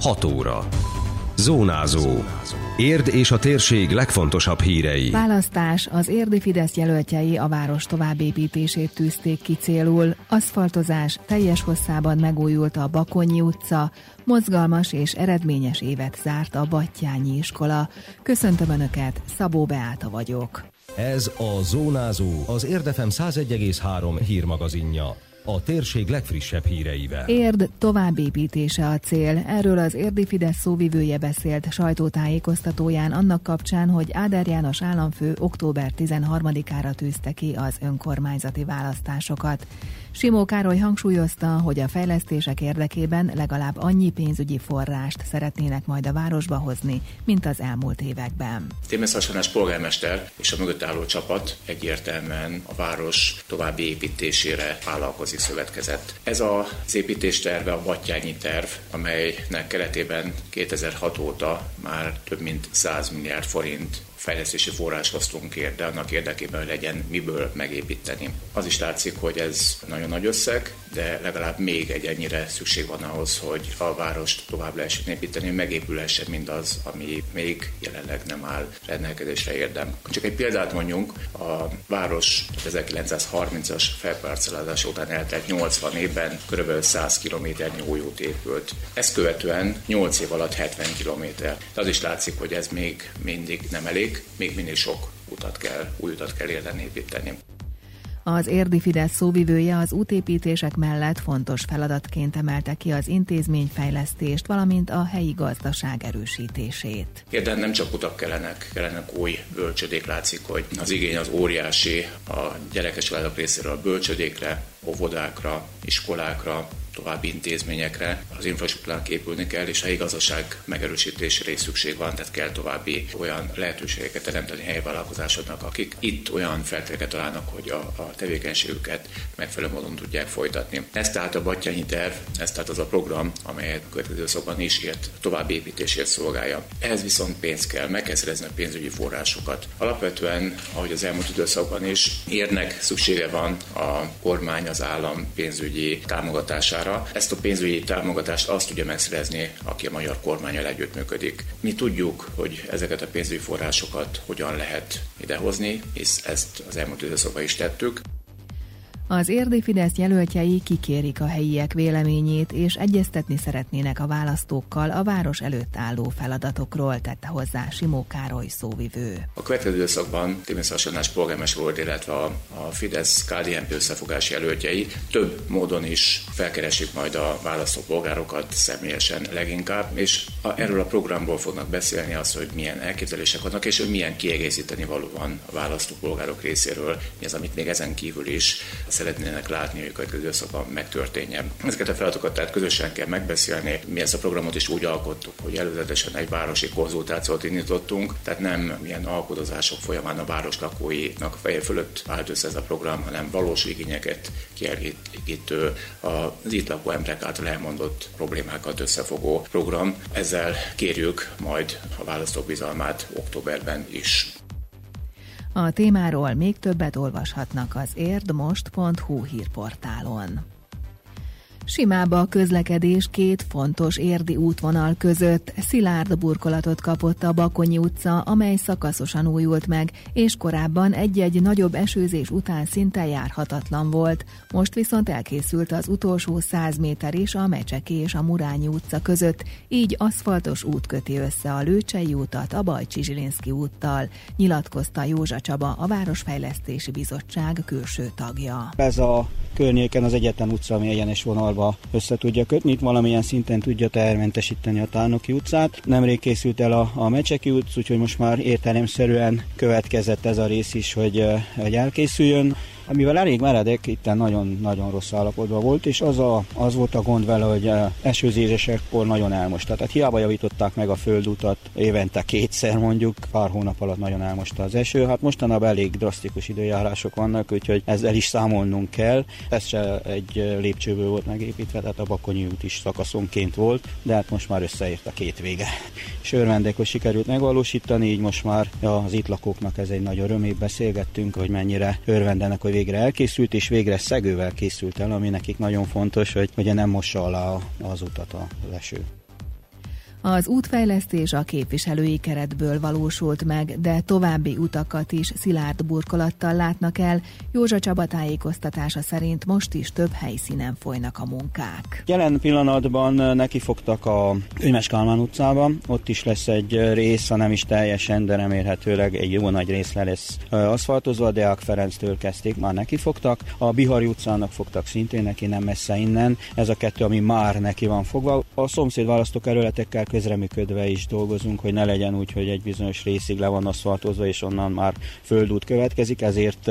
6 óra. Zónázó. Érd és a térség legfontosabb hírei. Választás. Az érdi Fidesz jelöltjei a város továbbépítését tűzték ki célul. Aszfaltozás. Teljes hosszában megújult a Bakonyi utca. Mozgalmas és eredményes évet zárt a Battyányi iskola. Köszöntöm Önöket, Szabó Beáta vagyok. Ez a Zónázó, az Érdefem 101,3 hírmagazinja a térség legfrissebb híreivel. Érd továbbépítése a cél. Erről az érdi Fidesz szóvivője beszélt sajtótájékoztatóján annak kapcsán, hogy Áder János államfő október 13-ára tűzte ki az önkormányzati választásokat. Simó Károly hangsúlyozta, hogy a fejlesztések érdekében legalább annyi pénzügyi forrást szeretnének majd a városba hozni, mint az elmúlt években. Témész Hasanás polgármester és a mögött álló csapat egyértelműen a város további építésére vállalkozik szövetkezett. Ez az építésterve a Battyányi terv, amelynek keretében 2006 óta már több mint 100 milliárd forint fejlesztési forrás hoztunk ér, de annak érdekében, hogy legyen miből megépíteni. Az is látszik, hogy ez nagyon nagy összeg, de legalább még egy ennyire szükség van ahhoz, hogy a várost tovább lehessen építeni, megépülhessen mindaz, ami még jelenleg nem áll rendelkezésre érdem. Csak egy példát mondjunk, a város 1930-as felparcelázás után eltelt 80 évben kb. 100 km út épült. Ezt követően 8 év alatt 70 km. De az is látszik, hogy ez még mindig nem elég, még, még mindig sok utat kell, új utat kell érteni építeni. Az érdi Fidesz szóvivője az útépítések mellett fontos feladatként emelte ki az intézményfejlesztést, valamint a helyi gazdaság erősítését. Érden nem csak utak kellenek, kellenek új bölcsödék, látszik, hogy az igény az óriási a gyerekes családok részéről a bölcsödékre, óvodákra, iskolákra, további intézményekre, az infrastruktúrák épülni kell, és a igazság megerősítésére is szükség van, tehát kell további olyan lehetőségeket teremteni helyi akik itt olyan feltételeket találnak, hogy a, a tevékenységüket megfelelő módon tudják folytatni. Ez tehát a Battyányi terv, ez tehát az a program, amelyet következő szokban is ért további építésért szolgálja. Ehhez viszont pénz kell, meg kell szerezni a pénzügyi forrásokat. Alapvetően, ahogy az elmúlt időszakban is, érnek szüksége van a kormány, az állam pénzügyi támogatására. Ezt a pénzügyi támogatást azt tudja megszerezni, aki a magyar kormányal együttműködik. Mi tudjuk, hogy ezeket a pénzügyi forrásokat hogyan lehet idehozni, és ezt az elmúlt időszakban is tettük. Az érdi Fidesz jelöltjei kikérik a helyiek véleményét, és egyeztetni szeretnének a választókkal a város előtt álló feladatokról, tette hozzá Simó Károly szóvivő. A következő időszakban Timész Hasonás polgármester volt, illetve a, a Fidesz KDNP összefogás jelöltjei több módon is felkeresik majd a választó polgárokat személyesen leginkább, és a, erről a programból fognak beszélni azt, hogy milyen elképzelések vannak, és hogy milyen kiegészíteni való van a választó polgárok részéről, mi az, amit még ezen kívül is szeretnének látni, hogy a következő megtörténjen. Ezeket a feladatokat tehát közösen kell megbeszélni. Mi ezt a programot is úgy alkottuk, hogy előzetesen egy városi konzultációt indítottunk, tehát nem milyen alkudozások folyamán a város lakóinak feje fölött állt össze ez a program, hanem valós igényeket kielégítő, az itt lakó emberek által elmondott problémákat összefogó program. Ezzel kérjük majd a választók bizalmát októberben is. A témáról még többet olvashatnak az érdmost.hu hírportálon. Simába a közlekedés két fontos érdi útvonal között. Szilárd burkolatot kapott a Bakonyi utca, amely szakaszosan újult meg, és korábban egy-egy nagyobb esőzés után szinte járhatatlan volt. Most viszont elkészült az utolsó száz méter is a Mecseki és a Murányi utca között, így aszfaltos út köti össze a Lőcsei utat a Bajcsi Zsilinszki úttal, nyilatkozta Józsa Csaba, a Városfejlesztési Bizottság külső tagja. Ez a környéken az Egyetem utca, ami egyenes vonalba össze tudja kötni, itt valamilyen szinten tudja tehermentesíteni a Tárnoki utcát. Nemrég készült el a, a Mecseki út, úgyhogy most már értelemszerűen következett ez a rész is, hogy, hogy elkészüljön amivel elég meredek, itt nagyon-nagyon rossz állapotban volt, és az, a, az volt a gond vele, hogy eh, esőzésesekkor nagyon elmosta. Tehát hiába javították meg a földutat évente kétszer mondjuk, pár hónap alatt nagyon elmosta az eső. Hát mostanában elég drasztikus időjárások vannak, úgyhogy ezzel is számolnunk kell. Ez se egy lépcsőből volt megépítve, tehát a Bakonyi út is szakaszonként volt, de hát most már összeért a két vége. És örvendek, sikerült megvalósítani, így most már az itt lakóknak ez egy nagy öröm, beszélgettünk, hogy mennyire örvendenek, hogy végre elkészült, és végre szegővel készült el, ami nekik nagyon fontos, hogy ugye nem mossa alá az utat a leső. Az útfejlesztés a képviselői keretből valósult meg, de további utakat is szilárd burkolattal látnak el. Józsa Csaba tájékoztatása szerint most is több helyszínen folynak a munkák. Jelen pillanatban nekifogtak a Könyves Kálmán utcába, ott is lesz egy rész, ha nem is teljesen, de remélhetőleg egy jó nagy rész le lesz aszfaltozva, Deák Ferenctől kezdték, már nekifogtak. A Bihari utcának fogtak szintén neki, nem messze innen. Ez a kettő, ami már neki van fogva. A szomszéd választókerületekkel közreműködve is dolgozunk, hogy ne legyen úgy, hogy egy bizonyos részig le van aszfaltozva, és onnan már földút következik, ezért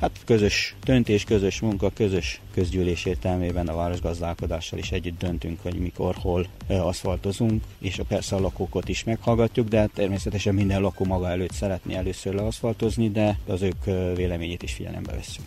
hát közös döntés, közös munka, közös közgyűlés értelmében a városgazdálkodással is együtt döntünk, hogy mikor, hol aszfaltozunk, és persze a lakókat is meghallgatjuk, de természetesen minden lakó maga előtt szeretné először leaszfaltozni, de az ők véleményét is figyelembe veszünk.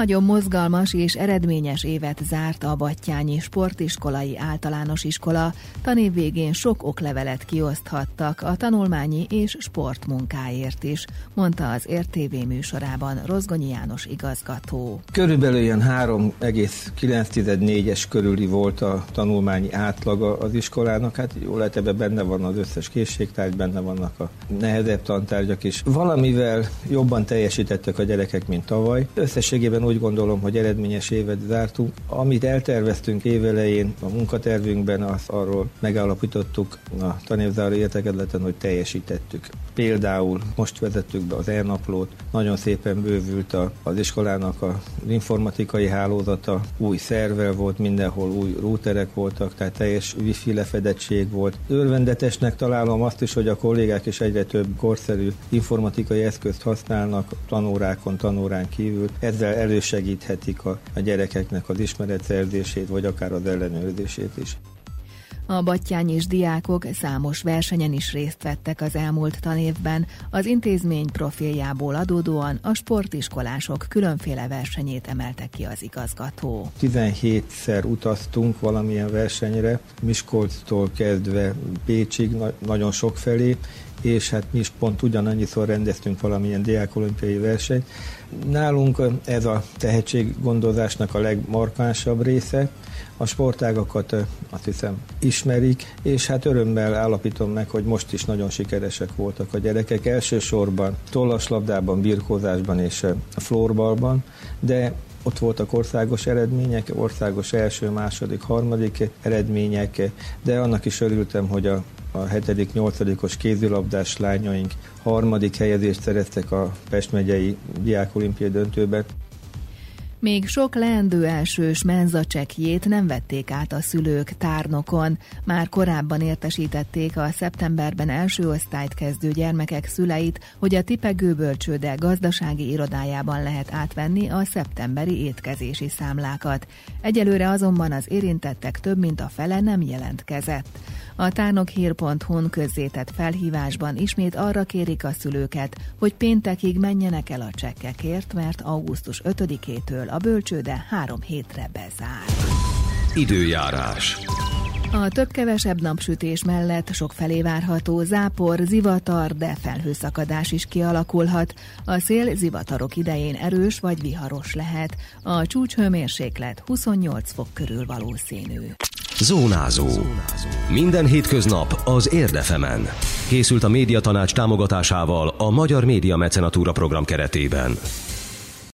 Nagyon mozgalmas és eredményes évet zárt a Battyányi Sportiskolai Általános Iskola. Tanév végén sok oklevelet kioszthattak a tanulmányi és sportmunkáért is, mondta az RTV műsorában Rozgonyi János igazgató. Körülbelül ilyen 3,9-4-es körüli volt a tanulmányi átlaga az iskolának. Hát jól lehet, ebben benne van az összes készségtárgy, benne vannak a nehezebb tantárgyak is. Valamivel jobban teljesítettek a gyerekek, mint tavaly. Összességében úgy gondolom, hogy eredményes évet zártunk. Amit elterveztünk évelején a munkatervünkben, az arról megállapítottuk a tanévzáró értekedleten, hogy teljesítettük. Például most vezettük be az e-naplót, nagyon szépen bővült az iskolának az informatikai hálózata, új szerver volt, mindenhol új routerek voltak, tehát teljes wifi lefedettség volt. Örvendetesnek találom azt is, hogy a kollégák is egyre több korszerű informatikai eszközt használnak tanórákon, tanórán kívül. Ezzel elősegíthetik a, a gyerekeknek az ismeretszerzését, vagy akár az ellenőrzését is. A battyányis diákok számos versenyen is részt vettek az elmúlt tanévben. Az intézmény profiljából adódóan a sportiskolások különféle versenyét emelte ki az igazgató. 17-szer utaztunk valamilyen versenyre, Miskolctól kezdve Pécsig, na- nagyon sok felé, és hát mi is pont ugyanannyiszor rendeztünk valamilyen diákolimpiai versenyt. Nálunk ez a tehetséggondozásnak a legmarkánsabb része, a sportágakat azt hiszem ismerik, és hát örömmel állapítom meg, hogy most is nagyon sikeresek voltak a gyerekek, elsősorban tollaslabdában, birkózásban és florbalban, de ott voltak országos eredmények, országos első, második, harmadik eredmények, de annak is örültem, hogy a a 7.-8.-os kézilabdás lányaink harmadik helyezést szereztek a Pest megyei diákolimpiai döntőben. Még sok leendő elsős menzacsekjét nem vették át a szülők tárnokon. Már korábban értesítették a szeptemberben első osztályt kezdő gyermekek szüleit, hogy a tipegőbölcsőde gazdasági irodájában lehet átvenni a szeptemberi étkezési számlákat. Egyelőre azonban az érintettek több mint a fele nem jelentkezett. A tárnokhír.hu-n közzétett felhívásban ismét arra kérik a szülőket, hogy péntekig menjenek el a csekkekért, mert augusztus 5-től a bölcsőde három hétre bezár. Időjárás. A több-kevesebb napsütés mellett sok felé várható zápor, zivatar, de felhőszakadás is kialakulhat. A szél zivatarok idején erős vagy viharos lehet. A csúcshőmérséklet 28 fok körül valószínű. Zónázó. Minden hétköznap az Érdefemen. Készült a médiatanács támogatásával a Magyar Média Mecenatúra program keretében.